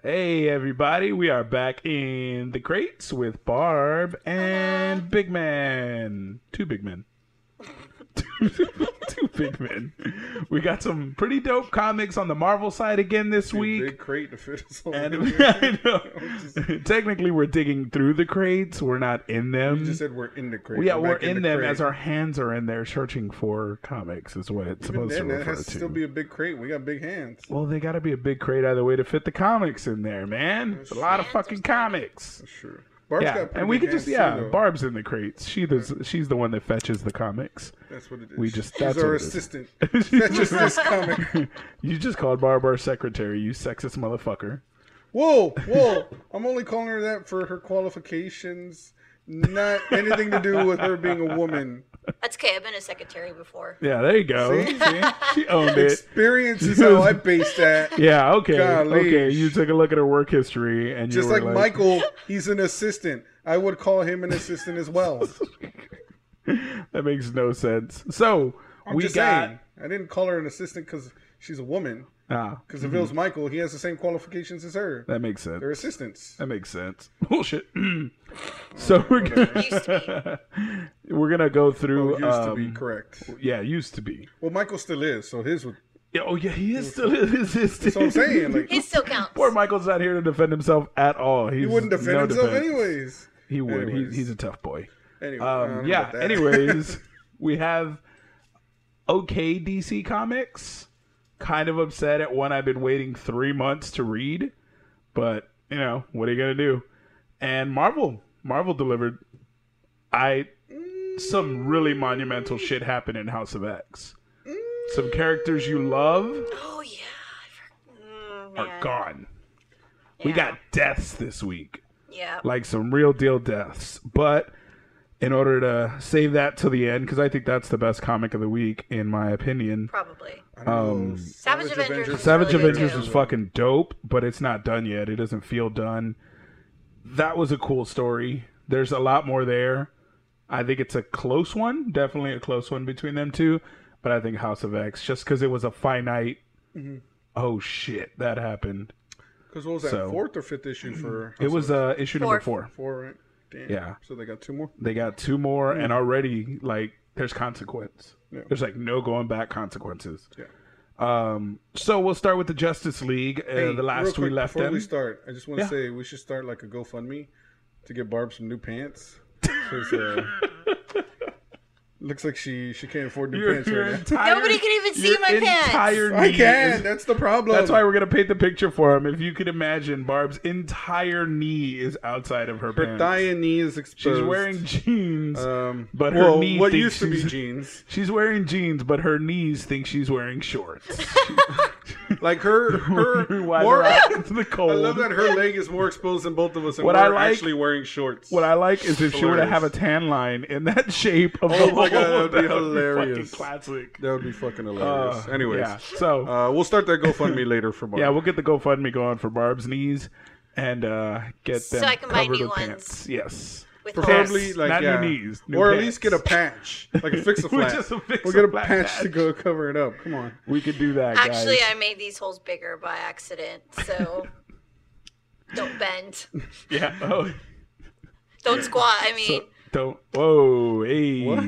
Hey everybody, we are back in the crates with Barb and Big Man. Two big men. Two big men. We got some pretty dope comics on the Marvel side again this week. Big crate to fit us all And. I know. Technically, we're digging through the crates. We're not in them. You just said we're in the crate. yeah, We're we're back in the them crate. as our hands are in there searching for comics, is what it's Even supposed then, to refer has to still be a big crate. We got big hands. Well, they got to be a big crate either way to fit the comics in there, man. It's a lot of fucking comics. Sure. Barb's yeah, and we could just yeah, though. Barb's in the crates. She does. She's the one that fetches the comics. That's what it is. we just- She's that's our what it is. assistant. Fetches this comic. you just called Barb our secretary. You sexist motherfucker. Whoa, whoa! I'm only calling her that for her qualifications, not anything to do with her being a woman. That's okay. I've been a secretary before. Yeah, there you go. See? See? She owned it. Experience is how I base that. Yeah, okay, Golly. okay. You took a look at her work history and Just you were like Michael, he's an assistant. I would call him an assistant as well. That makes no sense. So I'm we just got saying. I didn't call her an assistant because she's a woman. Ah, Because if it was Michael, he has the same qualifications as her. that makes sense. They're assistants. That makes sense. Bullshit. so we're gonna to we're gonna go through. used to be um, correct. Yeah, used to be. Well, Michael still is, so his would. Yeah, oh yeah, he is still his. his That's what I'm saying. Like He still counts. Poor Michael's not here to defend himself at all. He's he wouldn't defend no himself defense. anyways. He would. He, he's a tough boy. Anyway, Um, yeah. Anyways, we have okay DC Comics. Kind of upset at one I've been waiting three months to read, but you know what are you gonna do? And Marvel, Marvel delivered. I some really monumental shit happened in House of X. Some characters you love Oh yeah. I for- mm, are gone. We got deaths this week. Yeah. like some real deal deaths. But in order to save that to the end, because I think that's the best comic of the week, in my opinion. Probably. I don't know, um, Savage Avengers was Savage really Avengers too. was fucking dope, but it's not done yet. It doesn't feel done. That was a cool story. There's a lot more there. I think it's a close one, definitely a close one between them two. But I think House of X, just because it was a finite. Mm-hmm. Oh shit, that happened. Because what was that So- fourth or fifth issue for? It was uh, issue number four. four, right? Damn. Yeah. So they got two more. They got two more, and already like there's consequence. Yeah. There's like no going back consequences. Yeah. Um, so we'll start with the Justice League. Uh, Hey, the last we quick, left before them. we start, I just want to Yeah. say we should start like a GoFundMe to get Barb some new pants. uh, looks like she she can't afford new Your- pants your right now. Nobody can even see your my pants. entire I can. is- That's the problem. that's why we're gonna paint the picture for him. If you could imagine, Barb's entire knee is outside of her, her pants. thigh and knee is exposed. She's wearing jeans, um, but her well, knee what thinks used to be she's- jeans. She's wearing jeans, but her knees think she's wearing shorts. Like her, her Why more. they're I out into the cold. love that her leg is more exposed than both of us, and What we're I like- actually wearing shorts. What I like is if she were to have a tan line in that shape of Oh the my God, that would be fucking hilarious. classic. that would be fucking hilarious. Uh, Anyways, yeah. So uh, we'll start that GoFundMe later for Barb. yeah, we'll get the GoFundMe going for Barb's knees and uh, get So them I can buy covered new with ones. pants. Yes, With Preferably holes. like Not new yeah. knees, new or at pants. least get a patch, like a fix a We're flat. just a fix we'll get a a patch, patch. to go cover it up. Come on. we could do that, guys. Actually, I made these holes bigger by accident, so don't bend. yeah. Oh, Don't squat. I mean, so, don't. Whoa, hey. What?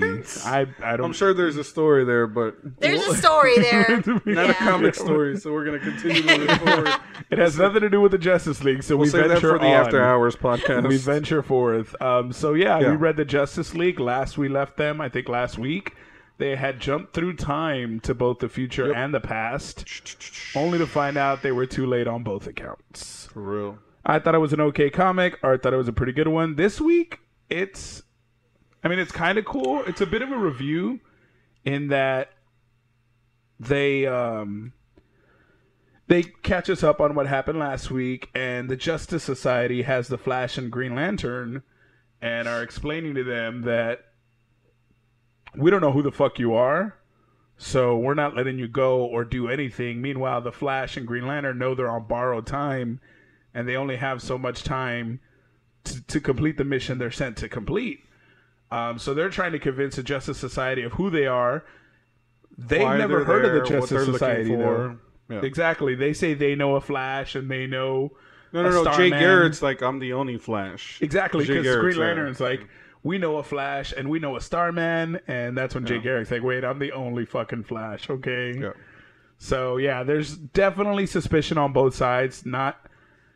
I I don't. I'm sure there's a story there, but there's a story there. not a Yeah. comic story. So we're gonna continue moving forward. It has nothing to do with the Justice League, so We'll we save that venture for the on. after hours podcast. we venture forth. Um, so yeah, Yeah. we read the Justice League last. We left them, I think, last week. They had jumped through time to both the future Yep. and the past, only to find out they were too late on both accounts. for real. I thought it was an okay comic. Art thought it was a pretty good one. This week, it's, I mean, it's kind of cool. It's a bit of a review in that they um they catch us up on what happened last week, and the Justice Society has the Flash and Green Lantern, and are explaining to them that we don't know who the fuck you are. So we're not letting you go or do anything. Meanwhile, the Flash and Green Lantern know they're on borrowed time, and they only have so much time to, to complete the mission they're sent to complete. Um, so they're trying to convince the Justice Society of who they are. They've Why never heard there, of the Justice Society. for. Yeah. Exactly. They say they know a Flash and they know No, no, no. Jay Starman. Garrick's like I'm the only Flash. Exactly, because Green Lantern's like, we know a Flash and we know a Starman, and that's when Jay Yeah. Garrick's like, wait, I'm the only fucking Flash, okay? Yeah. So yeah, there's definitely suspicion on both sides. Not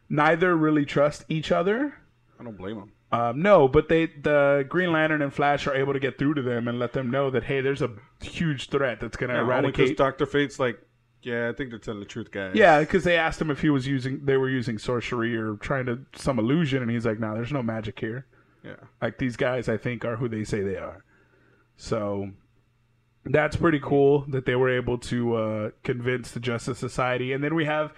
neither really trust each other. I don't blame him. Um, no, but they the Green Lantern and Flash are able to get through to them and let them know that hey, there's a huge threat that's going to because eradicate. Doctor Fate's like, yeah, I think they're telling the truth, guys. Yeah, because they asked him if he was using they were using sorcery or trying to some illusion, and he's like, no, there's no magic here. yeah. Like these guys, I think, are who they say they are. So that's pretty cool that they were able to uh, convince the Justice Society. And then we have,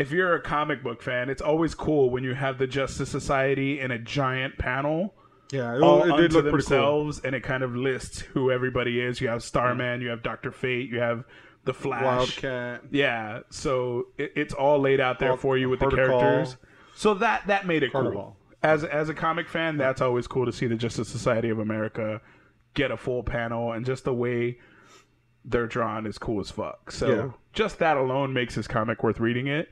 if you're a comic book fan, it's always cool when you have the Justice Society in a giant panel. Yeah, it, All it unto did look pretty cool. themselves, and it kind of lists who everybody is. You have Starman, you have Doctor Fate, you have the Flash, Wildcat. yeah, so it, it's all laid out there Hol- for you with the characters. So that that made it cool. As as a comic fan, that's always cool to see the Justice Society of America get a full panel, and just the way they're drawn is cool as fuck. So Yeah. Just that alone makes this comic worth reading it.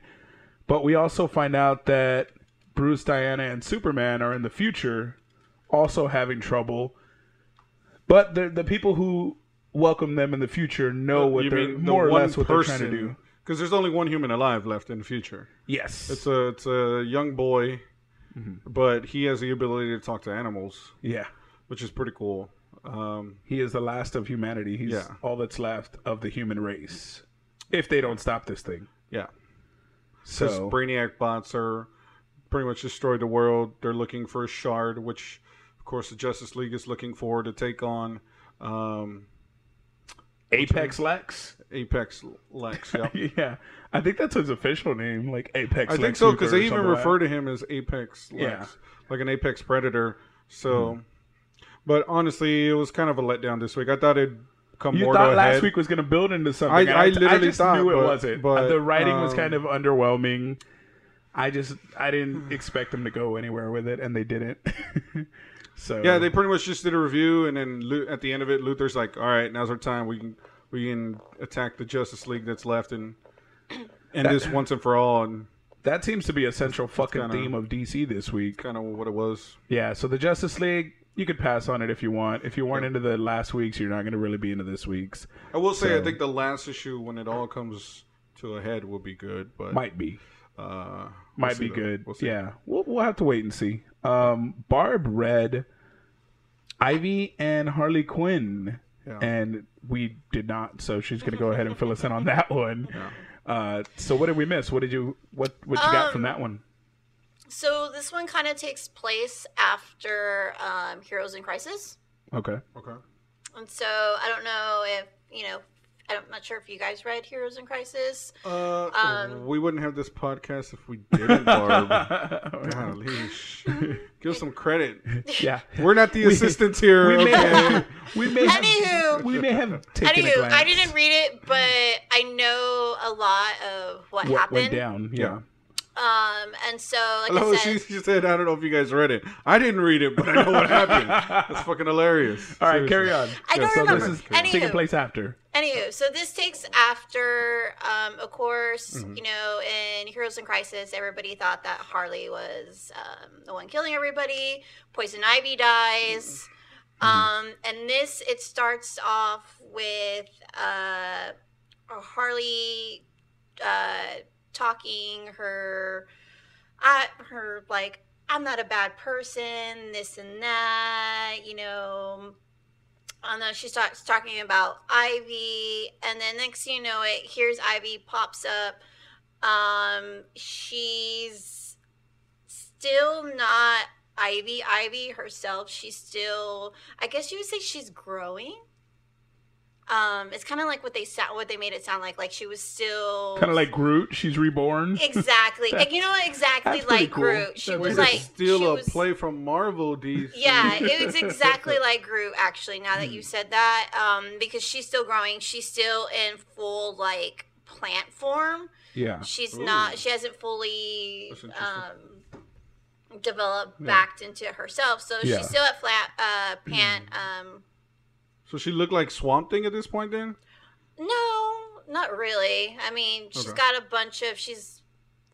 But we also find out that Bruce, Diana, and Superman are in the future, also having trouble. But the the people who welcome them in the future know what You they're mean the more or less what they're trying to do. Because there's only one human alive left in the future. Yes. It's a it's a young boy, Mm-hmm. but he has the ability to talk to animals, yeah. which is pretty cool. Um, He is the last of humanity. He's Yeah. all that's left of the human race. If they don't stop this thing. yeah, So Brainiac bots are pretty much destroyed the world. They're looking for a shard, which of course the Justice League is looking for to take on um, Apex Lex. Apex Lex. Yep. yeah. I think that's his official name, like Apex I think Lex so because they even like refer to him as Apex Lex, Yeah. like an Apex Predator. So, Hmm. but honestly, it was kind of a letdown this week. I thought it'd come You thought last week was going to build into something. I- and I literally just thought, knew it but- wasn't. but, the writing was um, kind of underwhelming. I just I didn't expect them to go anywhere with it, and they didn't. so Yeah, they pretty much just did a review, and then at the end of it, Luther's like, "All right, now's our time. We can we can attack the Justice League that's left and end this once and for all." And that seems to be a central fucking kinda- theme of DC this week. kind of what it was. Yeah, so the Justice League, you could pass on it if you want. If you weren't into the last week's, you're not going to really be into this week's. I will say, I think the last issue, when it all comes to a head, will be good. But Might be. uh, we'll Might see, be though. good. We'll see. yeah, we'll, we'll have to wait and see. Um, Barb read Ivy and Harley Quinn, Yeah. and we did not. So she's going to go ahead and fill us in on that one. Uh, so what did we miss? What did you what what you got from Um, that one? So this one kind of takes place after um, Heroes in Crisis, Okay. Okay. and so I don't know if you know. I'm not sure if you guys read Heroes in Crisis. Uh, Um, we wouldn't have this podcast if we didn't, Barb. Golly, sh- give us some credit. yeah. We're not the assistants here. We may, okay? have, we may have Anywho. we may have taken a glance. I didn't read it, but I know a lot of what, what happened. went down. Yeah. Um, and so like Hello, I she, said, she said, I don't know if you guys read it. I didn't read it, but I know what happened. That's fucking hilarious. All right, Seriously. carry on. I don't so remember. this is Anywho. taking place after. Anywho, so this takes after, um, of course, Mm-hmm. you know, in Heroes in Crisis, everybody thought that Harley was um, the one killing everybody. Poison Ivy dies. Mm-hmm. Um, and this, it starts off with uh, Harley uh, talking her, uh, her like, I'm not a bad person, this and that, you know, and then she starts talking about Ivy, and then next you know it, here's Ivy pops up. Um, she's still not Ivy. Ivy herself, she's still. I guess you would say she's growing. Um, it's kind of like what they sound, what they made it sound like. Like she was still Kind of like Groot. She's reborn. exactly. like, you know? Exactly like cool. Groot. She That's was pretty like Steal a was, play from Marvel, DC. yeah, it was exactly like Groot. Actually, now Hmm. that you said that, um, because she's still growing, she's still in full like plant form. Yeah. She's Ooh. not. She hasn't fully That's interesting. um, developed backed into herself. So Yeah. she's still at flat uh, pant. Um, So she looked like Swamp Thing at this point, then? no, not really. I mean, she's Okay. got a bunch of. She's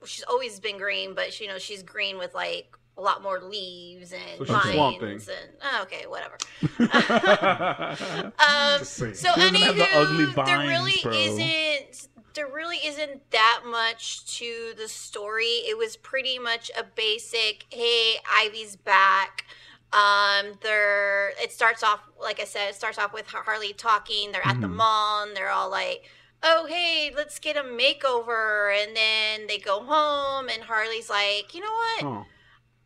she's always been green, but she, you know she's green with like a lot more leaves and So she's vines Swamp Thing. and oh, okay, whatever. Um, so She doesn't the anywho, ugly there really bro. isn't there really isn't that much to the story. It was pretty much a basic, hey, Ivy's back. Um, they're it starts off like I said, it starts off with Harley talking. They're at the Mhm. mall and they're all like, "Oh, hey, let's get a makeover." And then they go home and Harley's like, "You know what? Oh.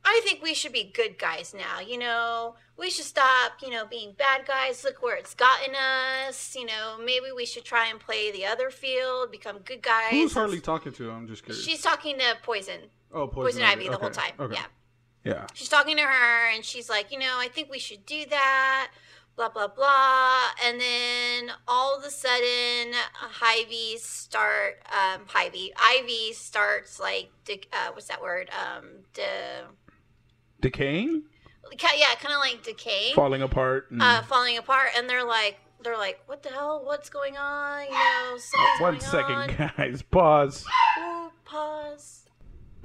I think we should be good guys now. You know, we should stop, you know, being bad guys. Look where it's gotten us. You know, maybe we should try and play the other field, become good guys. Who's Harley talking to? I'm just curious. She's talking to Poison, oh, Poison, Ivy, the whole time. Okay. Yeah. Yeah. She's talking to her and she's like, you know, I think we should do that. Blah blah blah, and then all of a sudden, Ivy start. Um, Ivy, Ivy starts like, de- uh, what's that word? Um, de- Decaying, yeah, kind of like decaying, falling apart. and- uh, falling apart, and they're like, they're like, what the hell? What's going on? You know, One second, on. guys. Pause.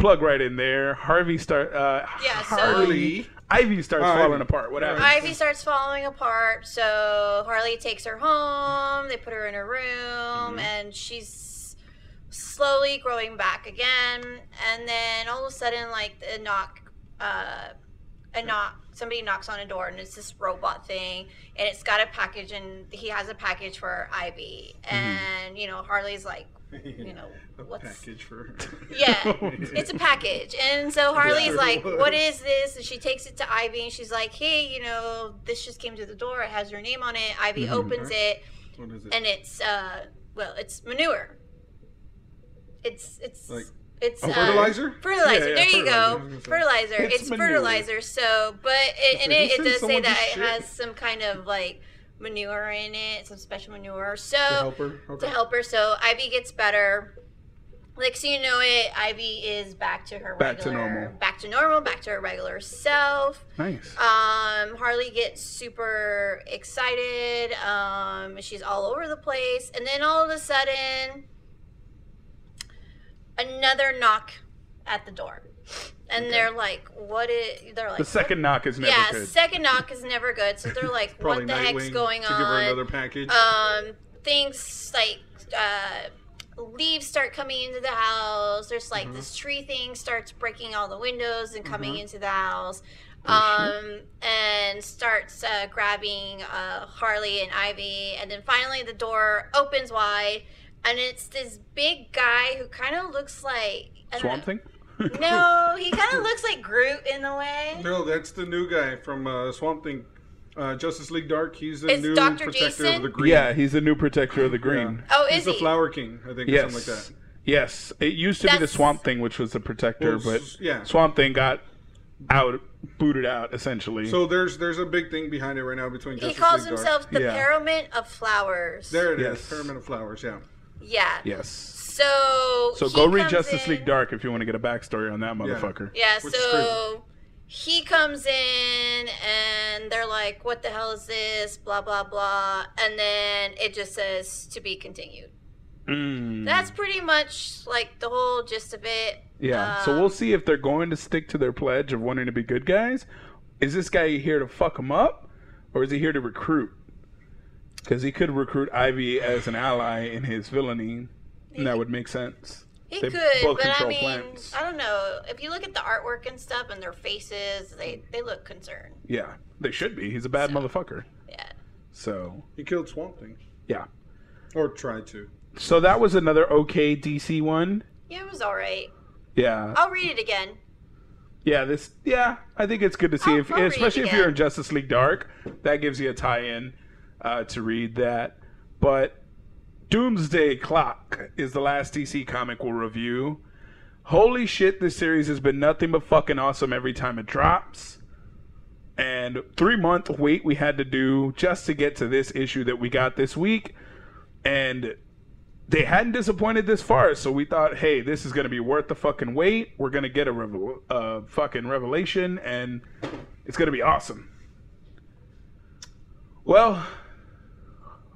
Plug right in there. Harvey start. Uh, Yeah, so- Harley. Ivy starts falling apart. Whatever. Ivy starts falling apart, so Harley takes her home. They put her in her room, and she's slowly growing back again. And then all of a sudden, like a knock, uh, a knock. Somebody knocks on a door, and it's this robot thing, and it's got a package, and he has a package for Ivy. And you know, Harley's like, you know, a what's package for. yeah, it's a package. And so Harley's like, What is this? And she takes it to Ivy and she's like, Hey, you know, this just came to the door. It has your name on it. Ivy Mhm. opens it What is it? and it's uh well, it's manure. It's it's Like- it's Oh, uh, fertilizer? Fertilizer. Yeah, yeah, there you fertilizer. Go. was. Fertilizer. It's It's, fertilizer. So, but it, and it, it does say that it has some kind of like manure in it, some special manure. So to help her. Okay. to help her. So Ivy gets better. Like so you know it, Ivy is back to her Back to normal. back to normal, back to her regular self. Nice. Um, Harley gets super excited. Um, she's all over the place, and then all of a sudden, another knock at the door, and they're like, "What is?" It? They're like, the second knock is never yeah, good. second knock is never good. So they're like, "What the heck's going to give her on?" another package. um things like uh leaves start coming into the house there's like Mm-hmm. this tree thing starts breaking all the windows and coming Mhm. into the house Oh, um and starts uh, grabbing uh harley and ivy and then finally the door opens wide and it's this big guy who kind of looks like I don't Swamp Thing. Know. no he kind of looks like groot in a way no, that's the new guy from uh, Swamp Thing. Uh, Justice League Dark. He's the It's new Dr. protector Jason? of the green. Yeah, he's the new protector of the green. oh is He's is the Flower King, I think, or Yes. something like that. Yes. It used to be the Swamp Thing, which was the protector, Well, but yeah. Swamp Thing got out, booted out, essentially. So there's there's a big thing behind it right now between he calls League Dark. himself the Yeah. Parliament of Flowers. There it is, Yes. Pyramid of Flowers. Yeah. Yeah. yes. So So he go read Justice in- League Dark if you want to get a backstory on that motherfucker. Yeah. Which is So he comes in and they're like, "What the hell is this?" Blah blah blah, and then it just says to be continued. Mm. That's pretty much like the whole gist of it. Yeah. so Um, we'll see if they're going to stick to their pledge of wanting to be good guys. Is this guy here to fuck him up, or is he here to recruit? Because he could recruit Ivy as an ally in his villainy, and that would make sense. He They could, but I control mean, plants. I don't know. If you look at the artwork and stuff and their faces, they they look concerned. Yeah, they should be. He's a bad So- motherfucker. Yeah. So He killed Swamp Thing, yeah. or tried to. So that was another okay DC one. Yeah, it was all right. Yeah, I'll read it again. yeah. This, yeah. I think it's good to see, I'll- if, I'll especially if again. you're in Justice League Dark, that gives you a tie-in uh, to read that. But Doomsday Clock is the last DC comic we'll review. Holy shit, this series has been nothing but fucking awesome every time it drops. And three month wait we had to do just to get to this issue that we got this week. And they hadn't disappointed this far, so we thought, hey, this is going to be worth the fucking wait. We're going to get a revel- fucking revelation, and it's going to be awesome. Well,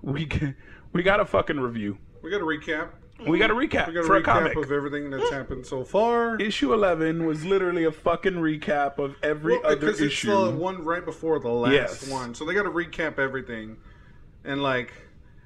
we g- we got a fucking review. We got a recap. we got a recap We got a for a recap comic. of everything that's happened so far. Issue 11 was literally a fucking recap of every Well, other because it's the one right before the last Yes. one, so they got to recap everything, and like,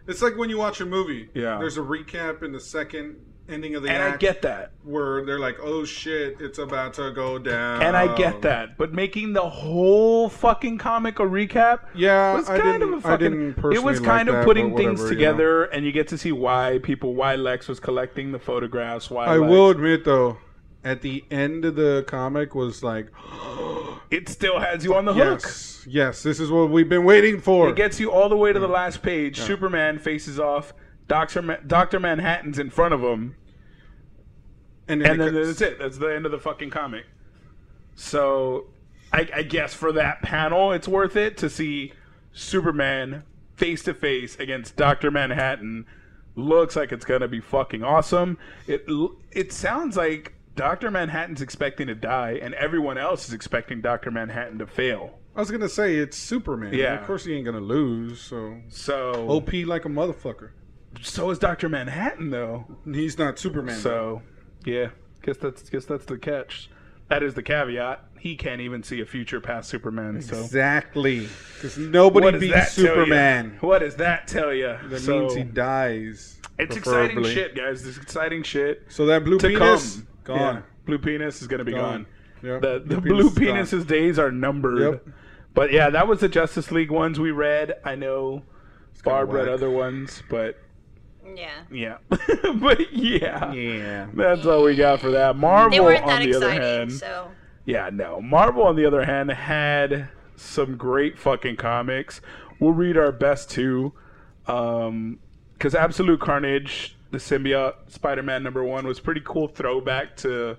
it's like when you watch a movie. Yeah. There's a recap in the second ending of the and I get that. where they're like, "Oh shit, it's about to go down," And I get that. But making the whole fucking comic a recap Yeah, was kind of a fucking. It was like kind of that, putting but things whatever, you know. together, and you get to see why people, why Lex was collecting the photographs. Why I Lex- will admit though, at the end of the comic was like, It still has you on the hook. yes, yes, this is what we've been waiting for. It gets you all the way to the last page. Superman faces off. Doctor Ma- Doctor Manhattan's in front of him, and and it then that's it. That's the end of the fucking comic. So, I, I guess for that panel, it's worth it to see Superman face to face against Doctor Manhattan. Looks like it's gonna be fucking awesome. It it sounds like Doctor Manhattan's expecting to die, and everyone else is expecting Doctor Manhattan to fail. I was gonna say it's Superman. Yeah. of course he ain't gonna lose. So So, OP like a motherfucker. so is Doctor Manhattan though. He's not Superman. So, yeah, guess that's guess that's the catch. That is the caveat. He can't even see a future past Superman. So exactly, because nobody does beats that Superman. Tell? What does that tell you? That means he dies. it's exciting preferably. shit, guys. This exciting shit So that blue to penis come. gone. Yeah, blue penis is gonna be gone. Gone. Yep. The the Blue blue penis is gone. penis's days are numbered. Yep. But yeah, that was the Justice League ones we read. I know Barb read whack. other ones, but Yeah. yeah, but yeah. Yeah. That's all we got for that. Marvel, They weren't on that the other hand, so yeah, no. Marvel, on the other hand, had some great fucking comics. We'll read our best two, Um, because Absolute Carnage, the symbiote Spider-Man number one, was pretty cool throwback to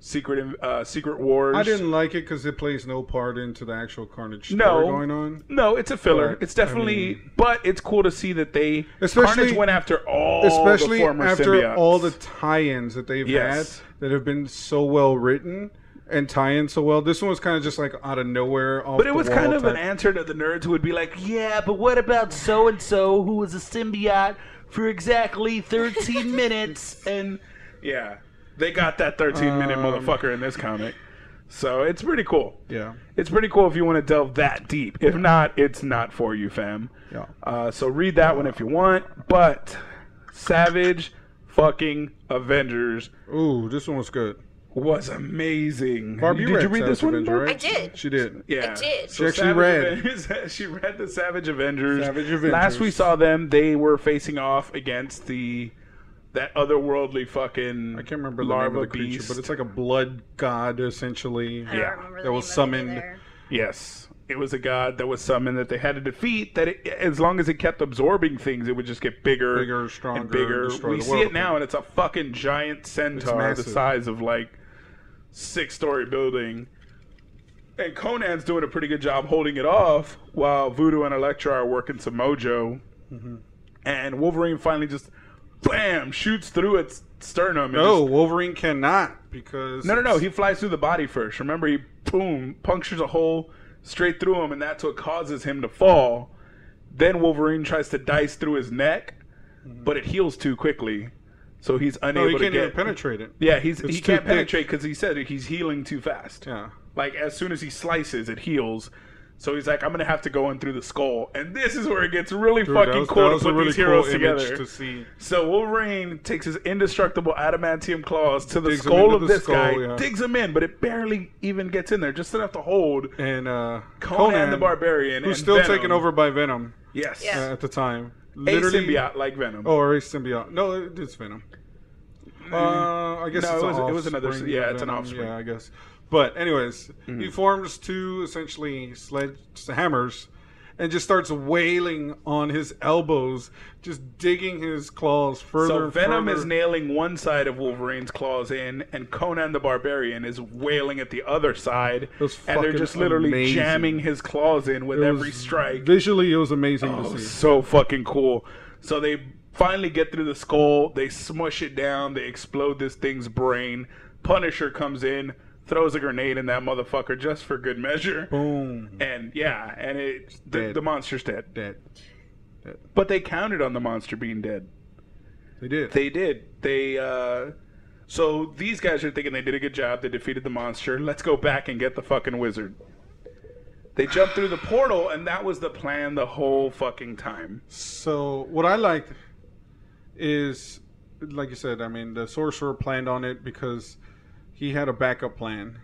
Secret uh, Secret Wars. I didn't like it because it plays no part into the actual Carnage story No. going on. No, it's a filler. But, it's definitely, I mean- but it's cool to see that they Especially- Carnage went after all Especially the former after symbiotes. all the tie-ins that they've Yes. had that have been so well written and tie-in so well. This one was kind of just like out of nowhere. But it was kind of an answer to the nerds who would be like, "Yeah, but what about so and so who was a symbiote for exactly 13 minutes?" And yeah, they got that 13 minute Um, motherfucker in this comic. So it's pretty cool. Yeah. It's pretty cool if you want to delve that deep. If not, it's not for you, fam. Yeah. Uh, so read that one if you want. But Savage fucking Avengers Ooh, this one was good. was amazing. Barbie, you did read you read this Savage one? Avenger, right? I did. She did. Yeah, I did. She actually Savage read. Avengers- she read the Savage Avengers. Savage Avengers. Last we saw them, they were facing off against the that otherworldly fucking. I can't remember the larva name of the creature, beast. but it's like a blood god essentially. I don't Yeah. remember the That was name of summoned. either. yes, it was a god that was summoned that they had to defeat. That it, as long as it kept absorbing things, it would just get bigger, Bigger, stronger, and bigger. destroy We the see world. it now, and it's a fucking giant centaur the size of like six-story building. And Conan's doing a pretty good job holding it off while Voodoo and Elektra are working some mojo. Mm-hmm. And Wolverine finally just, bam, shoots through its sternum. No, just- Wolverine cannot because no, no, no. He flies through the body first. Remember, he, boom, punctures a hole straight through him, and that's what causes him to fall. Then Wolverine tries to dice through his neck, mm-hmm. but it heals too quickly. So he's unable no, he to can't get. even penetrate it. Yeah, he's It's he can't thick. penetrate because he said he's healing too fast. Yeah. Like as soon as he slices, it heals. So he's like, I'm gonna have to go in through the skull, and this is where it gets really Dude, fucking was- cool to put a really these heroes cool image together. to see. So Wolverine takes his indestructible adamantium claws to the Digs 'em skull of the this skull, guy, yeah. digs him in, but it barely even gets in there, just enough to hold And uh, Conan, the Barbarian, who's and still Venom. taken over by Venom Yes, Yeah. uh, at the time. a Literally, symbiote like Venom. Oh, or a symbiote. No, it- it's Venom. Uh, I guess No, it's it was- it was another- offspring yeah, of it's an offspring. Yeah, I guess. But anyways, Mm-hmm. he forms two essentially sledge hammers, and just starts wailing on his elbows, just digging his claws further. so and Venom further. is nailing one side of Wolverine's claws in, and Conan the Barbarian is wailing at the other side, was and they're just literally amazing. jamming his claws in with It every strike. Visually, it was amazing Oh, to see. so fucking cool. So they finally get through the skull. They smush it down. They explode this thing's brain. Punisher comes in, throws a grenade in that motherfucker just for good measure. Boom. And yeah, and it the, the monster's dead. Dead. But they counted on the monster being dead. They did. They did. They uh so these guys are thinking they did a good job. They defeated the monster. Let's go back and get the fucking wizard. They jumped through the portal and that was the plan the whole fucking time. So what I liked is, like you said, I mean, the sorcerer planned on it because he had a backup plan,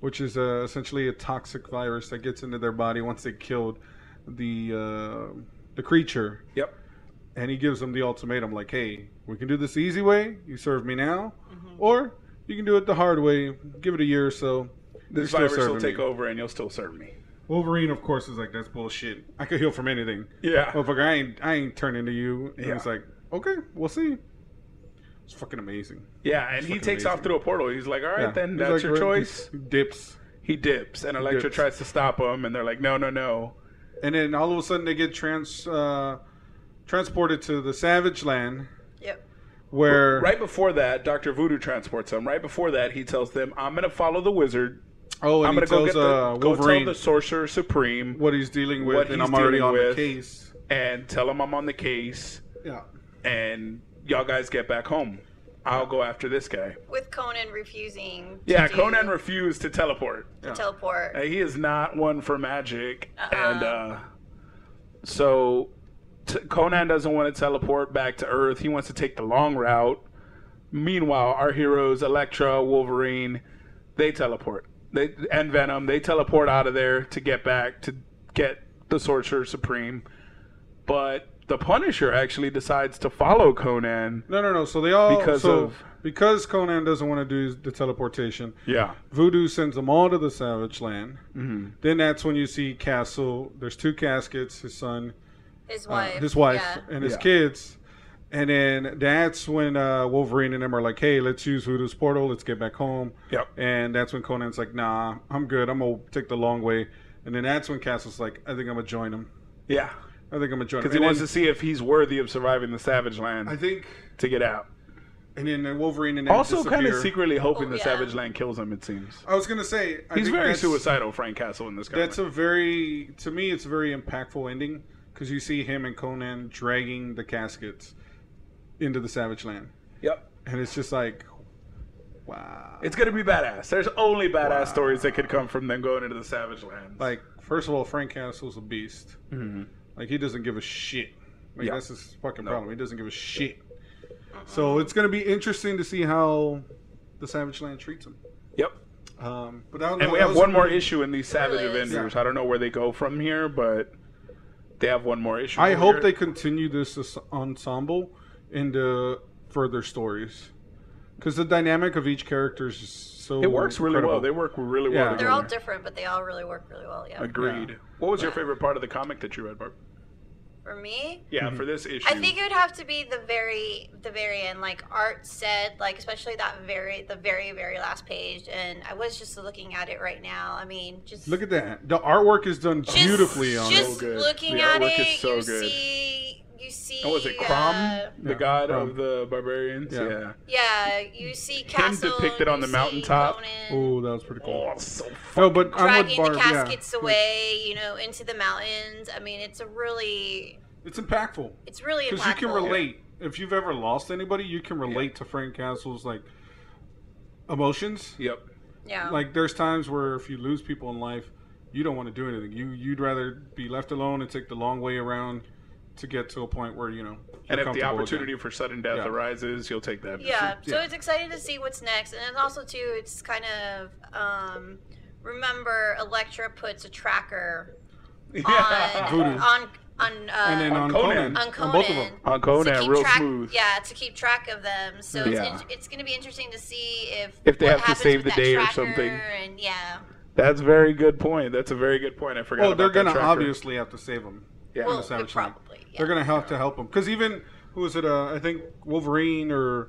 which is uh, essentially a toxic virus that gets into their body once they killed the uh, the creature, Yep. and he gives them the ultimatum, like, "Hey, we can do this the easy way. You serve me now, or you can do it the hard way. Give it a year or so." This virus will take me." over and you'll still serve me. Wolverine, of course, is like, "That's bullshit. I could heal from anything." Yeah. motherfucker, I ain't, I ain't turning to you. And Yeah. it's like, okay, we'll see. It's fucking amazing. Yeah, and he fucking takes off through a portal. He's like, "All right, Yeah. then He's that's like, your right, choice." he Dips. He dips, and Elektra dips. tries to stop him, and they're like, "No, no, no." And then all of a sudden they get trans uh, transported to the Savage Land Yep. where Right before that, Doctor Voodoo transports them. Right before that, he tells them, "I'm gonna follow the wizard. oh, and I'm gonna go tells get the uh, go tell the Sorcerer Supreme what he's dealing with, what and he's I'm already on with. the case. and tell him I'm on the case, Yeah. and y'all guys get back home. I'll go after this guy." With Conan refusing. To Yeah, Conan refused to teleport. to teleport. Uh, He is not one for magic, Uh-uh. and uh, so t- Conan doesn't want to teleport back to Earth. He wants to take the long route. Meanwhile, our heroes, Elektra, Wolverine, they teleport. They and Venom, they teleport out of there to get back to get the Sorcerer Supreme. But the Punisher actually decides to follow Conan. No, no, no. So they all Because so, of- because Conan doesn't want to do the teleportation. Yeah. Voodoo sends them all to the Savage Land. hmm Then that's when you see Castle. There's two caskets. His son, His uh, wife. his wife, Yeah. and his Yeah. kids. And then that's when uh, Wolverine and them are like, "Hey, let's use Voodoo's portal. Let's get back home." Yep. And that's when Conan's like, "Nah, I'm good. I'm gonna take the long way." And then that's when Castle's like, "I think I'm gonna join him. Yeah. I think I'm gonna join. Because he And wants then to see if he's worthy of surviving the Savage Land I think, to get out. and then Wolverine and them Also, kind of secretly hoping Oh, the yeah. Savage Land kills him. It seems I was gonna say I he's very suicidal, Frank Castle, in this comic. That's a very, to me, it's a very impactful ending because you see him and Conan dragging the caskets into the Savage Land, yep. and it's just like, wow. It's gonna be badass. There's only badass Wow. stories that could come from them going into the Savage Land. like, first of all, Frank Castle's a beast. Mhm. Like, he doesn't give a shit. Like, Yeah. that's his fucking No. problem. He doesn't give a shit. So it's gonna be interesting to see how the Savage Land treats him. Yep. Um, but that, And we have was one more really- issue in these Savage Really. Avengers. Yeah. I don't know where they go from here, but they have one more issue. I hope here. they continue this ensemble into further stories because the dynamic of each character is so. It works really incredible. well. They work really Yeah. well. They're all different, but they all really work really well. Yeah. Agreed. Yeah. What was your favorite part of the comic that you read, Barb? For me, Yeah, for mm-hmm. this issue. I think it would have to be the very, the very end. Like Art said, like especially that very, the very, very last page. And I was just looking at it right now. I mean, just Look at that. The artwork is done just, beautifully on just it. So good. looking The at artwork it, is so you good. see, you see. And was it Crom, uh, the Yeah, god Crom. of the barbarians? Yeah. Yeah. yeah, you see Castle. depicted on the mountaintop. Oh, that was pretty cool. Oh, so No, but I'm with Dragging Barb. the Yeah. caskets away, you know, into the mountains. I mean, it's a really, It's impactful it's really impactful. because you can impactful. relate. If you've ever lost anybody, you can relate to Frank Castle's like emotions. Yep. Yeah. Like there's times where if you lose people in life, you don't want to do anything. You you'd rather be left alone and take the long way around to get to a point where you know. And you're if the opportunity again. for sudden death Yeah. arises, you'll take that. Yeah, so Yeah. it's exciting to see what's next, and then also too, it's kind of um, remember Elektra puts a tracker yeah. on on on uh, and then On on, Conan. Conan, on Conan, both of them. On Conan, real track, smooth. Yeah, to keep track of them. So it's Yeah. in- it's going to be interesting to see if If they have to save the day or something. And yeah, That's a very good point. That's a very good point. I forgot. Oh, they're that gonna tracker. obviously have to save him. Yeah. well, the Savage probably. Yeah. They're gonna have to help him because even who was it? Uh, I think Wolverine or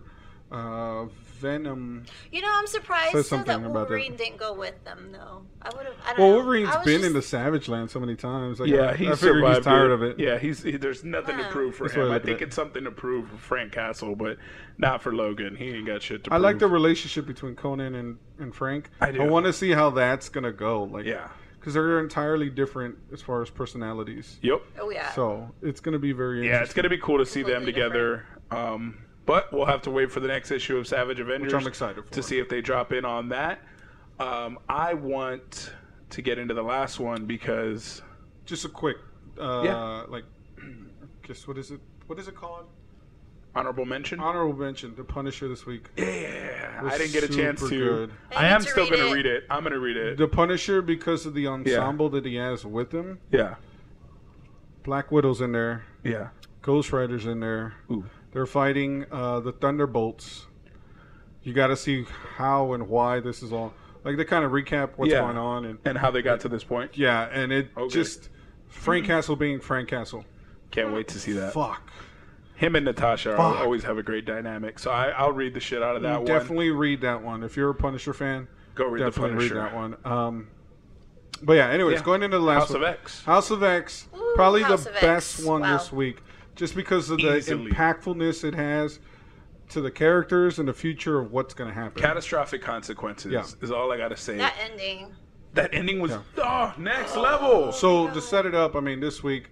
uh, Venom. You know, I'm surprised Says still that something about that. Wolverine didn't go with them, though. I would have. I don't Well, know. Wolverine's I was been just- in the Savage Land so many times. Like, yeah, I, he I figured survived he's tired it. of it. Yeah, he's he, there's nothing to Wow. prove for That's what I him. I look at think it. it's something to prove for Frank Castle, but not for Logan. He ain't got shit to prove. I prove. like the relationship between Conan and, and Frank. I do. I want to see how that's gonna go. Like, Yeah. Because they're entirely different as far as personalities. Yep. Oh yeah. So it's gonna be very. Yeah, it's gonna be cool to see them together. Um, but we'll have to wait for the next issue of Savage Avengers. I'm excited for. to see if they drop in on that. Um, I want to get into the last one because Just a quick, uh, Yeah. like, guess what is it? What is it called? Honorable mention. Honorable mention: The Punisher this week. yeah, was I didn't get a chance to. good. I I am to still gonna read it. I'm gonna read it. The Punisher, because of the ensemble that he has with him, Yeah, Black Widow's in there, yeah. Ghost Rider's in there. Ooh. They're fighting uh, the Thunderbolts. You got to see how and why this is all. Like they kind of recap what's Yeah. going on, and And how they got to this point. yeah, and it Okay. just Frank Castle being Frank Castle. Can't wait to see that. Fuck. Him and Natasha are- always have a great dynamic. So I, I'll read the shit out of that one. definitely read that one if you're a Punisher fan. Go read the definitely Punisher. read that one. Um, but yeah, anyways, Yeah. going into the last House one, of X. House of X, Ooh, probably House the of best X. one Wow. this week, just because of the Easily. impactfulness it has to the characters and the future of what's going to happen. Catastrophic consequences Yeah. is all I gotta say. That ending. that ending was Yeah. oh next level. So to set it up, I mean, this week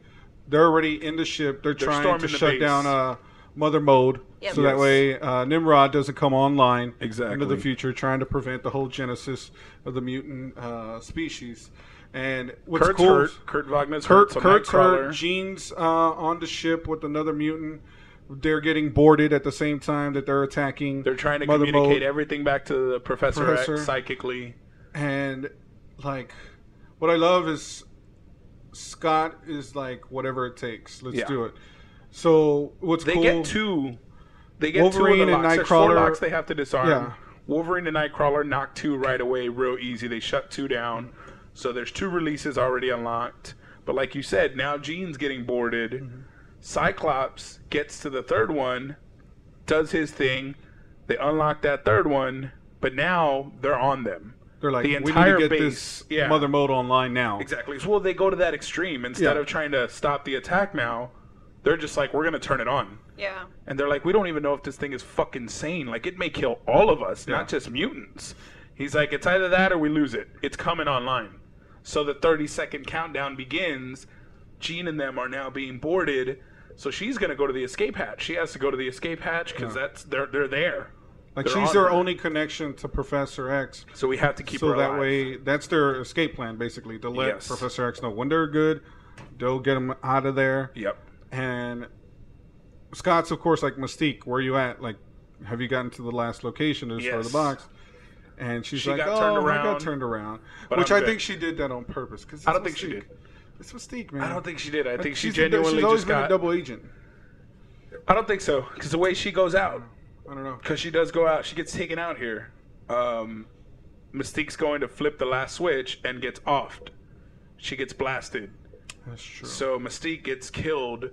they're already in the ship. They're, They're trying to the shut base. down uh, Mother Mold, Yep. so that way uh, Nimrod doesn't come online exactly. into the future, trying to prevent the whole genesis of the mutant uh, species. And what's Kurt's cool? hurt. Kurt Wagner's Kurt, hurt. So Kurt's Nightcrawler. hurt. Jean's uh, on the ship with another mutant. They're getting boarded at the same time that they're attacking. They're trying to Mother communicate Mode. everything back to the Professor, Professor. X psychically. and like what I love is Scott is like whatever it takes. Let's Yeah. do it. So what's They cool? get two. They get Wolverine two of the and locks. Four Nightcrawler- locks they have to disarm. Yeah. Wolverine and Nightcrawler knock two right away, real easy. They shut two down. So there's two releases already unlocked. But like you said, now Jean's getting boarded. Mm-hmm. Cyclops gets to the third one, does his thing. They unlock that third one, but now they're on them. They're like, the we need entire to get base- this yeah. Mother Mold online now. Exactly. So, well, they go to that extreme. Instead Yeah. of trying to stop the attack now, they're just like, we're going to turn it on. Yeah. And they're like, we don't even know if this thing is fucking sane. Like, it may kill all of us, Yeah. not just mutants. He's like, it's either that or we lose it. It's coming online. So the 30 second countdown begins. Jean and them are now being boarded. So she's going to go to the escape hatch. She has to go to the escape hatch because Yeah. that's they're they're there. Like They're she's on their her. only connection to Professor X. So we have to keep so her that alive. way, that's their escape plan, basically, to let Yes. Professor X know when they're good, they'll get them out of there. Yep. And Scott's, of course, like Mystique. Where you at? Like, have you gotten to the last location to destroy Yes. the box? And she's She like, got "Oh, turned I got turned around," but which I'm I good. think she did that on purpose. Cause I don't think she did. It's Mystique, man. I don't think she did. I think she she's, genuinely she's always just been got. a double agent. I don't think so because the way she goes out, I don't know. because she does go out, she gets taken out here. Um, Mystique's going to flip the last switch and gets offed. She gets blasted. That's true. So Mystique gets killed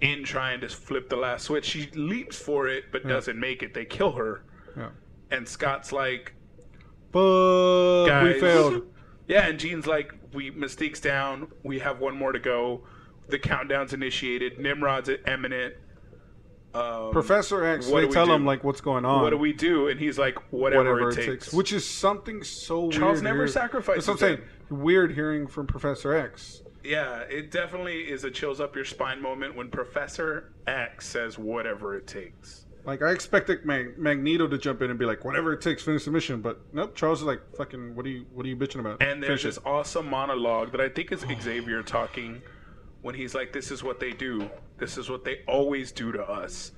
in trying to flip the last switch. She leaps for it but Yeah. doesn't make it. They kill her. yeah. And Scott's like, But guys. we failed. Yeah, and Jean's like, we Mystique's down. We have one more to go. The countdown's initiated. Nimrod's imminent. Um, Professor X, they tell do? him like what's going on. what do we do? And he's like, whatever, whatever it, takes. Which is something so Charles weird. never hearing- sacrifices That's what I'm saying. Weird hearing from Professor X. yeah, it definitely is a chills up your spine moment when Professor X says whatever it takes. Like I expected Mag- Magneto to jump in and be like, "Whatever it takes, finish the mission." But nope, Charles is like, "Fucking, what are you, what are you bitching about?" And there's Finish this it." awesome monologue that I think is Xavier talking when he's like, "This is what they do. This is what they always do to us.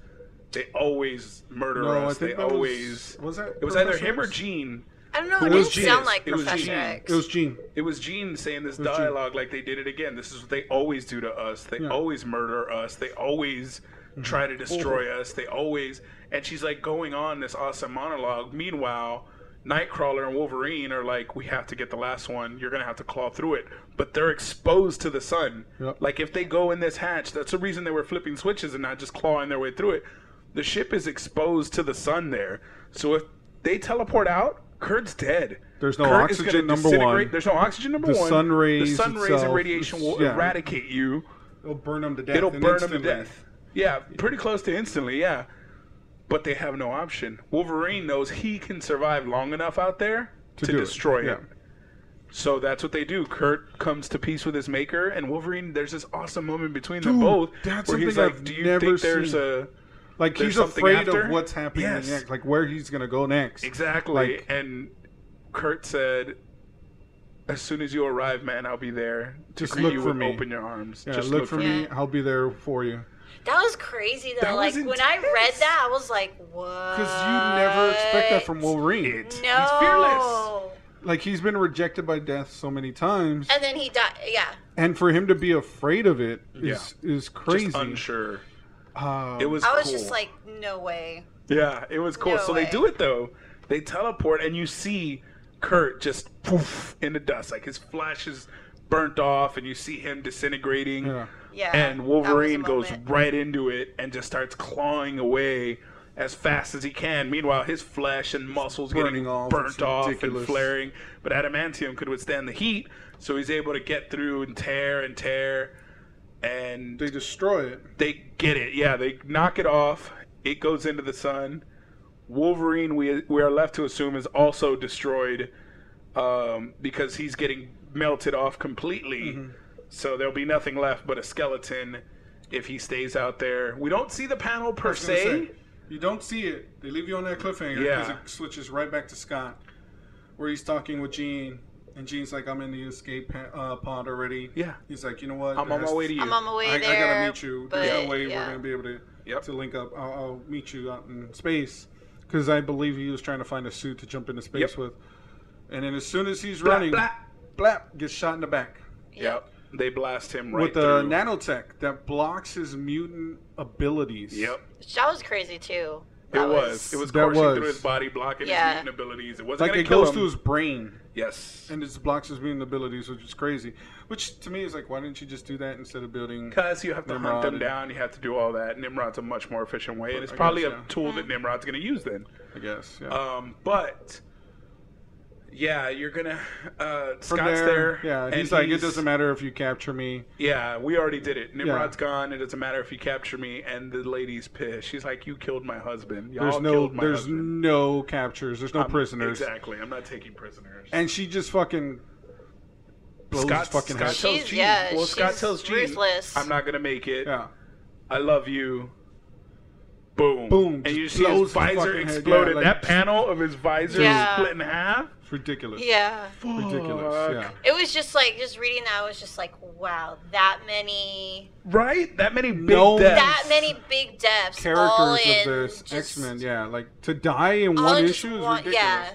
They always murder No, us. They think that was- always." was that It was either him or X? Jean. I don't know. Who It was didn't Jean? sound like It was Professor Jean. X. It was Jean. It was Jean saying this was Jean. dialogue like they did it again. This is what they always do to us. They Yeah. Mm-hmm. always murder us. They always try to destroy us. They always and she's like going on this awesome monologue. Meanwhile, Nightcrawler and Wolverine are like, we have to get the last one. You're gonna have to claw through it. But they're exposed to the sun. Yep. Like if they go in this hatch, that's the reason they were flipping switches and not just clawing their way through it. The ship is exposed to the sun there. So if they teleport out, Kurt's dead. There's no Kurt oxygen, number one. There's no oxygen. Number The one. sun rays The sun rays itself and radiation will yeah. eradicate you. It'll burn them to death. It'll and burn them to death. Yeah, pretty close to instantly. Yeah, but they have no option. Wolverine knows he can survive long enough out there to, do it, destroy yeah. So that's what they do. Kurt comes to peace with his maker, and Wolverine. There's this awesome moment between them Dude, both that's where he's something like, I've "Do you never think there's seen." a Like there's he's something afraid after. of what's happening Yes. next, like where he's gonna go next. Exactly. Like- and Kurt said, "As soon as you arrive, man, I'll be there. To Just greet look you for with me. Open your arms. Yeah, Just look, for me. Yeah. I'll be there for you. That was crazy though. That like when I read that, I was like, "What?" Because you never expect that from Wolverine. It. No. He's fearless. Like he's been rejected by death so many times, And then he died. Yeah. and for him to be afraid of it is is crazy. Just unsure. Um, It was. I was cool. just like, "No way." Yeah, it was cool. No so way. they do it though. They teleport, and you see Kurt just poof in the dust, like his flesh is burnt off, and you see him disintegrating. yeah. Yeah. and that was a Wolverine goes right into it and just starts clawing away as fast as he can. Meanwhile, his flesh and muscles getting burning off. burnt It's off and flaring. But adamantium could withstand the heat, so he's able to get through and tear and tear. And They destroy it. they get it. Yeah, they knock it off. It goes into the sun. Wolverine, we we are left to assume, is also destroyed um, because he's getting melted off completely. Mm-hmm. So there'll be nothing left but a skeleton if he stays out there. We don't see the panel per I was gonna se. say, you don't see it. They leave you on that cliffhanger because Yeah. it switches right back to Scott, where he's talking with Jean, and Jean's like, "I'm in the escape uh, pod already." Yeah. He's like, "You know what? I'm There on my way to you. I'm on my way I, I gotta meet you. But, There's no way yeah. we're gonna be able to Yep. to link up. I'll, I'll meet you out in space because I believe he was trying to find a suit to jump into space Yep. with. And then as soon as he's Blah, running, blah. blap, gets shot in the back Yep. They blast him right with the through. nanotech that blocks his mutant abilities. Yep. That was crazy too. It That was. It was That coursing was. through his body, blocking Yeah. his mutant abilities. It wasn't Like it kill goes him. to his brain. yes. and it blocks his mutant abilities, which is crazy. Which to me is like, why didn't you just do that instead of building? Because you have to Nimrod hunt them and- down, you have to do all that. Nimrod's a much more efficient way, and it's I probably guess, a yeah. tool that Nimrod's going to use then. I guess. Yeah. Um, but yeah, you're gonna. Uh, Scott's there. yeah. and He's like, it doesn't matter if you capture me. Yeah, we already did it. Nimrod's gone. It doesn't matter if you capture me. And the lady's pissed. She's like, "You killed my husband. Y'all There's no, killed my there's husband. no captures. There's no I'm- prisoners. Exactly. I'm not taking prisoners." And she just fucking blows Scott, his fucking Scott head. tells She's- Jean. yeah, well, Scott she's tells Jean, ruthless. "I'm not gonna make it. Yeah. I love you." Boom. Boom. And you see his visor exploded. Yeah, like- that panel of his visor Yeah. split in half. It's ridiculous. Yeah. Ridiculous. Yeah. It was just like just reading that I was just like, wow, that many Right? That many big No- deaths. that many big depths all Characters in of this X Men, yeah, like to die in one issue is ridiculous. Yeah. It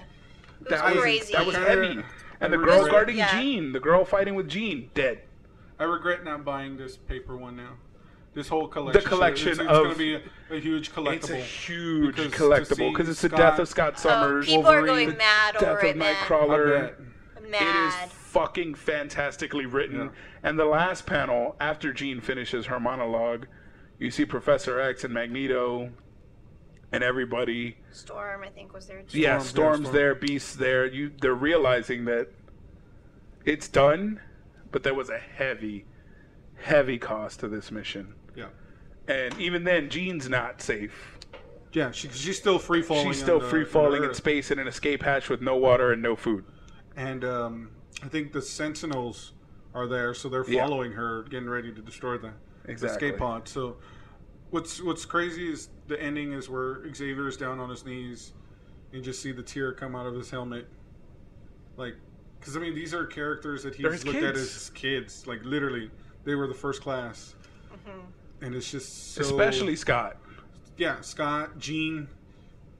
was That was, crazy. that was heavy. And the girl guarding Yeah. Jean, the girl fighting with Jean, dead. I regret not buying this paper one now. This whole collection. collection it's, it's of- going to be a, a huge collectible. It's a huge Because to collectible because it's the death of Scott Oh, Summers, people are Wolverine, going mad over of it, man. I Nightcrawler. bet. It is fucking fantastically written. Yeah. And the last panel, after Jean finishes her monologue, you see Professor X and Magneto and everybody. Storm, I think, was there too. yeah, Storm, yeah, Storm's Storm. there, Beast's there. You, they're realizing that it's done, but there was a heavy, heavy cost to this mission. Yeah. And even then, Jean's not safe. Yeah, she, she's still free falling. She's still on the- free falling in Earth. space in an escape hatch with no water and no food. And um, I think the Sentinels are there, so they're Yeah. following her, getting ready to destroy the, the Exactly. escape pod. So, what's what's crazy is the ending is where Xavier is down on his knees, and you just see the tear come out of his helmet, like, because I mean these are characters that They're he's his looked at kids. as kids, like literally, they were the first class, and it's just so, Especially Scott. yeah, Scott, Jean,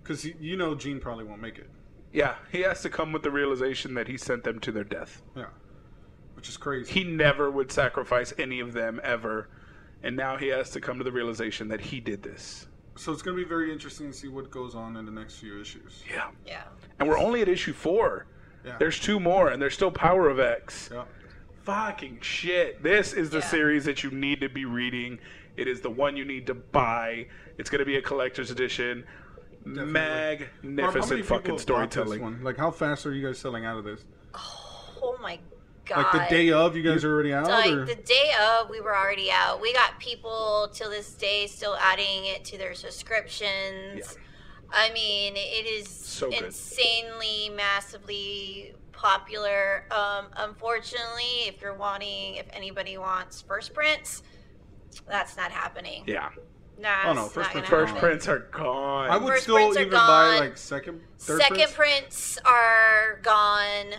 because you know Jean probably won't make it, Yeah, he has to come with the realization that he sent them to their death. yeah, which is crazy. He never would sacrifice any of them ever. And now he has to come to the realization that he did this. So it's going to be very interesting to see what goes on in the next few issues. Yeah. Yeah. And we're only at issue four. Yeah. There's two more, and there's still Power of X. yeah. Fucking shit. This is the Yeah. series that you need to be reading. It is the one you need to buy. It's going to be a collector's edition. Barb, how Magnificent many people fucking have this storytelling. one? Like, how fast are you guys selling out of this? Oh my god. Like the day of, you guys are already out, like or the day of we were already out we got people till this day still adding it to their subscriptions i mean it is So insanely massively popular um unfortunately if you're wanting if anybody wants first prints that's not happening Yeah. Nah, Oh, no, first not prints are First prints are gone. I would First still prints are even buy gone. like second, third Second prints. prints are gone.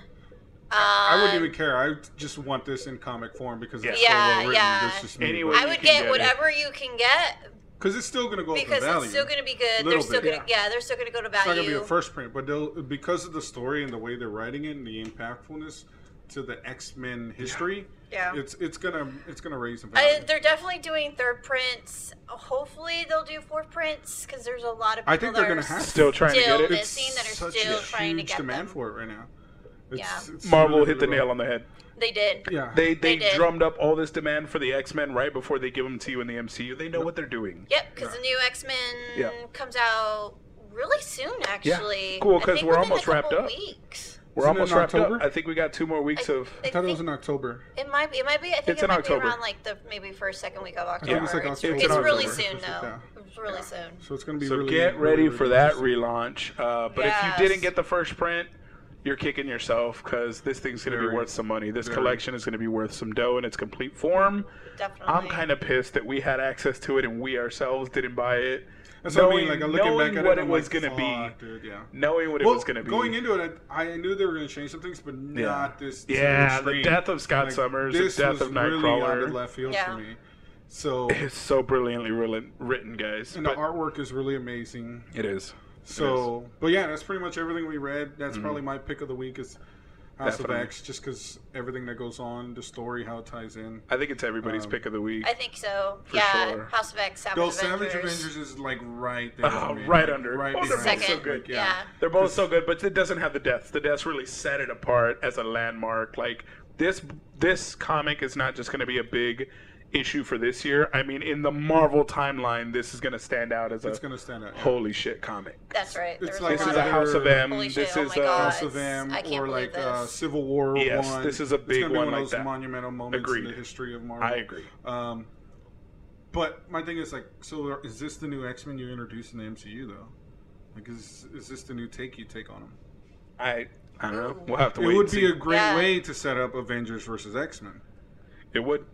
I wouldn't Um, even care. I just want this in comic form because it's Yeah, so well written. yeah. There's just. Anyway, I would can get get it. whatever you can get because it's still going to go up in because value. it's still going to be good. They're still going to yeah, they're still going to go to value. It's not going to be a first print, but they'll because of the story and the way they're writing it and the impactfulness to the X Men history. Yeah. it's it's gonna it's gonna raise in Uh, value. they're definitely doing third prints. Hopefully, they'll do fourth prints because there's a lot of people I think they're are gonna have to. Still trying to get it. missing that are such still a trying to huge get demand them. for it right now. It's, Yeah. it's Marvel really, hit the really nail on the head. They did. Yeah, They they, They drummed up all this demand for the X Men right before they give them to you in the MCU. They know what they're doing. Yep, because the new X Men Yeah. comes out really soon. Actually, Cool, I 'cause think we're within a almost wrapped up. Weeks. We're Isn't almost in wrapped up. October? I think we got two more weeks of. I thought it was in October. It might be. It might be. I think It's it in might October. be around like the maybe first, second week of October. think it's like it's October. it's It's in really soon though. that. It's really soon. So it's gonna be So really, get ready really for that relaunch. Uh, but Yes. if you didn't get the first print, you're kicking yourself because this thing's going to be worth some money. This Very. collection is going to be worth some dough in its complete form. Definitely. I'm kind of pissed that we had access to it and we ourselves didn't buy it. That's what I knowing mean. Like I'm looking back at what it, it I'm was like, going to be, dude, yeah. knowing what it was going to be. going into it, I, I knew they were going to change some things, but not this. this Yeah, the death of Scott Like, Summers, the this death was of really Nightcrawler. out of left field Yeah. for me. So, it's so brilliantly written, written guys. and the artwork is really amazing. it is. So, but yeah, that's pretty much everything we read. That's mm-hmm. probably my pick of the week is House. Definitely. of X, just because everything that goes on, the story, how it ties in. I think it's everybody's Um, pick of the week. I think so. For yeah, sure. House of X, Savage No, Avengers. Savage Avengers is like right there. Oh, for me. right under. Right they're both so Second. good. Yeah. They're both so good, but it doesn't have the deaths. The deaths really set it apart as a landmark. Like this, this comic is not just going to be a big issue for this year. I mean, in the Marvel timeline, this is going to stand out as a gonna stand out. yeah. holy shit comic. That's right. It's like This is a a House of M. Holy shit, This oh is a God. House of M, I can't or like uh. Civil War Yes, one. this is a It's big gonna be one one like of those that. monumental moments Agreed. in the history of Marvel. I agree. Um, but my thing is like, so is this the new X Men you introduced in the MCU though? Like, is is this the new take you take on them? I I don't know. We'll have to It wait. would and be see. a great Yeah. way to set up Avengers versus X Men It would.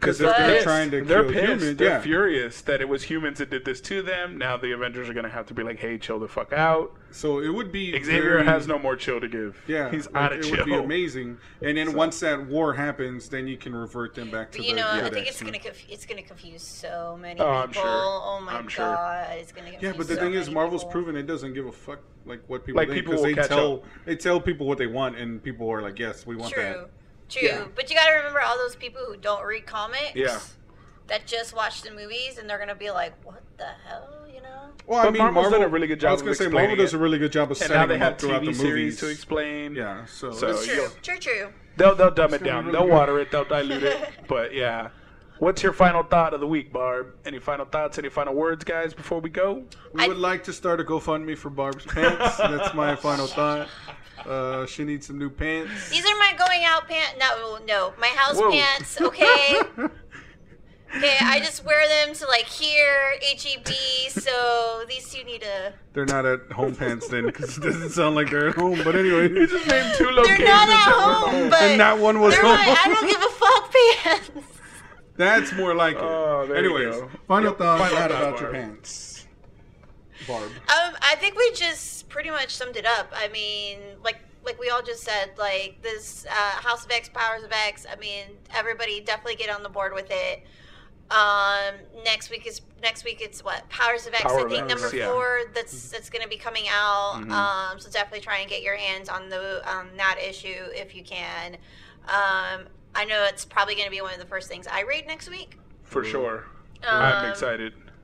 Because they're if they're trying to they're kill pissed. humans, they're yeah. furious that it was humans that did this to them. Now the Avengers are going to have to be like, "Hey, chill the fuck out." So it would be Xavier very- has no more chill to give. Yeah, he's like, out of it chill. It would be amazing. And then So- once that war happens, then you can revert them back to the. But the. you know, I think it's gonna conf- it's gonna confuse so many Oh, people. I'm sure. Oh my I'm sure. god, it's gonna confuse Yeah, but the so thing is, Marvel's people. proven it doesn't give a fuck like what people Like, think people will they catch tell up. they tell people what they want, and people are like, "Yes, we want that." True, that." True. Yeah. But you gotta remember all those people who don't read comics. Yeah. That just watch the movies and they're gonna be like, "What the hell?" You know. Well, But I mean, Marvel's done a really good job I was gonna say Marvel does it. a really good job of and setting now they them have up throughout TV the movies. to explain. Yeah, so, So It's you'll- true. True. True. They'll they'll dumb it down. really they'll good. water it. They'll dilute it. But yeah. What's your final thought of the week, Barb? Any final thoughts? Any final words, guys, before we go? we I- would like to start a GoFundMe for Barb's pants. That's my final thought. Uh, she needs some new pants. These are my going out pants. No, no, my house Whoa. pants. Okay. Okay, I just wear them to like here, HEB. So these two need a. They're not at home pants then, because it doesn't sound like they're at home. But anyway, You just named two They're not at that home, but and that one was home. my I don't give a fuck pants. That's more like it. Oh, there you Anyways, go. final Yep, thoughts final Add about your Barb. pants, Barb. Um, I think we just pretty much summed it up. I mean, like like we all just said, like this uh, House of X, Powers of X. I mean, everybody definitely get on the board with it. Um, next week is next week. It's what Powers of X. Power I think X, number yeah. four. That's that's going to be coming out. Mhm. Um, so definitely try and get your hands on the um, that issue if you can. Um, I know it's probably going to be one of the first things I read next week. For sure. I'm Um,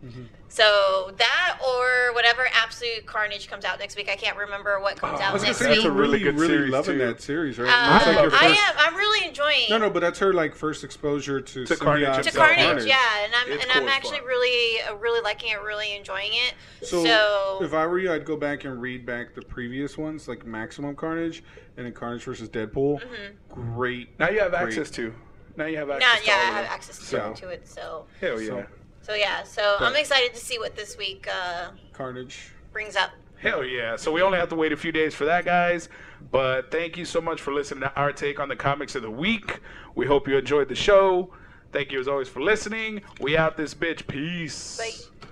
excited. So that or whatever Absolute Carnage comes out next week. I can't remember what comes Oh, I out was next say, week. that's a really good really series, loving too. that series, right? Uh, like first... I am. I'm really enjoying. No, no, but that's her like first exposure to, To Carnage To himself. and Carnage, yeah, and I'm It's and cool I'm actually fuck. really, uh, really liking it, really enjoying it. So, So, if I were you, I'd go back and read back the previous ones, like Maximum Carnage and then Carnage versus Deadpool. Mm-hmm. Great. Now you have Great. access to. Now you have now, access. yeah, to I have access to, So- to it. So, Hell yeah. So- so yeah, so I'm excited to see what this week uh, Carnage. brings up. Hell yeah. So we only have to wait a few days for that, guys. But thank you so much for listening to our take on the comics of the week. We hope you enjoyed the show. Thank you as always for listening. We out this bitch. Peace. Bye.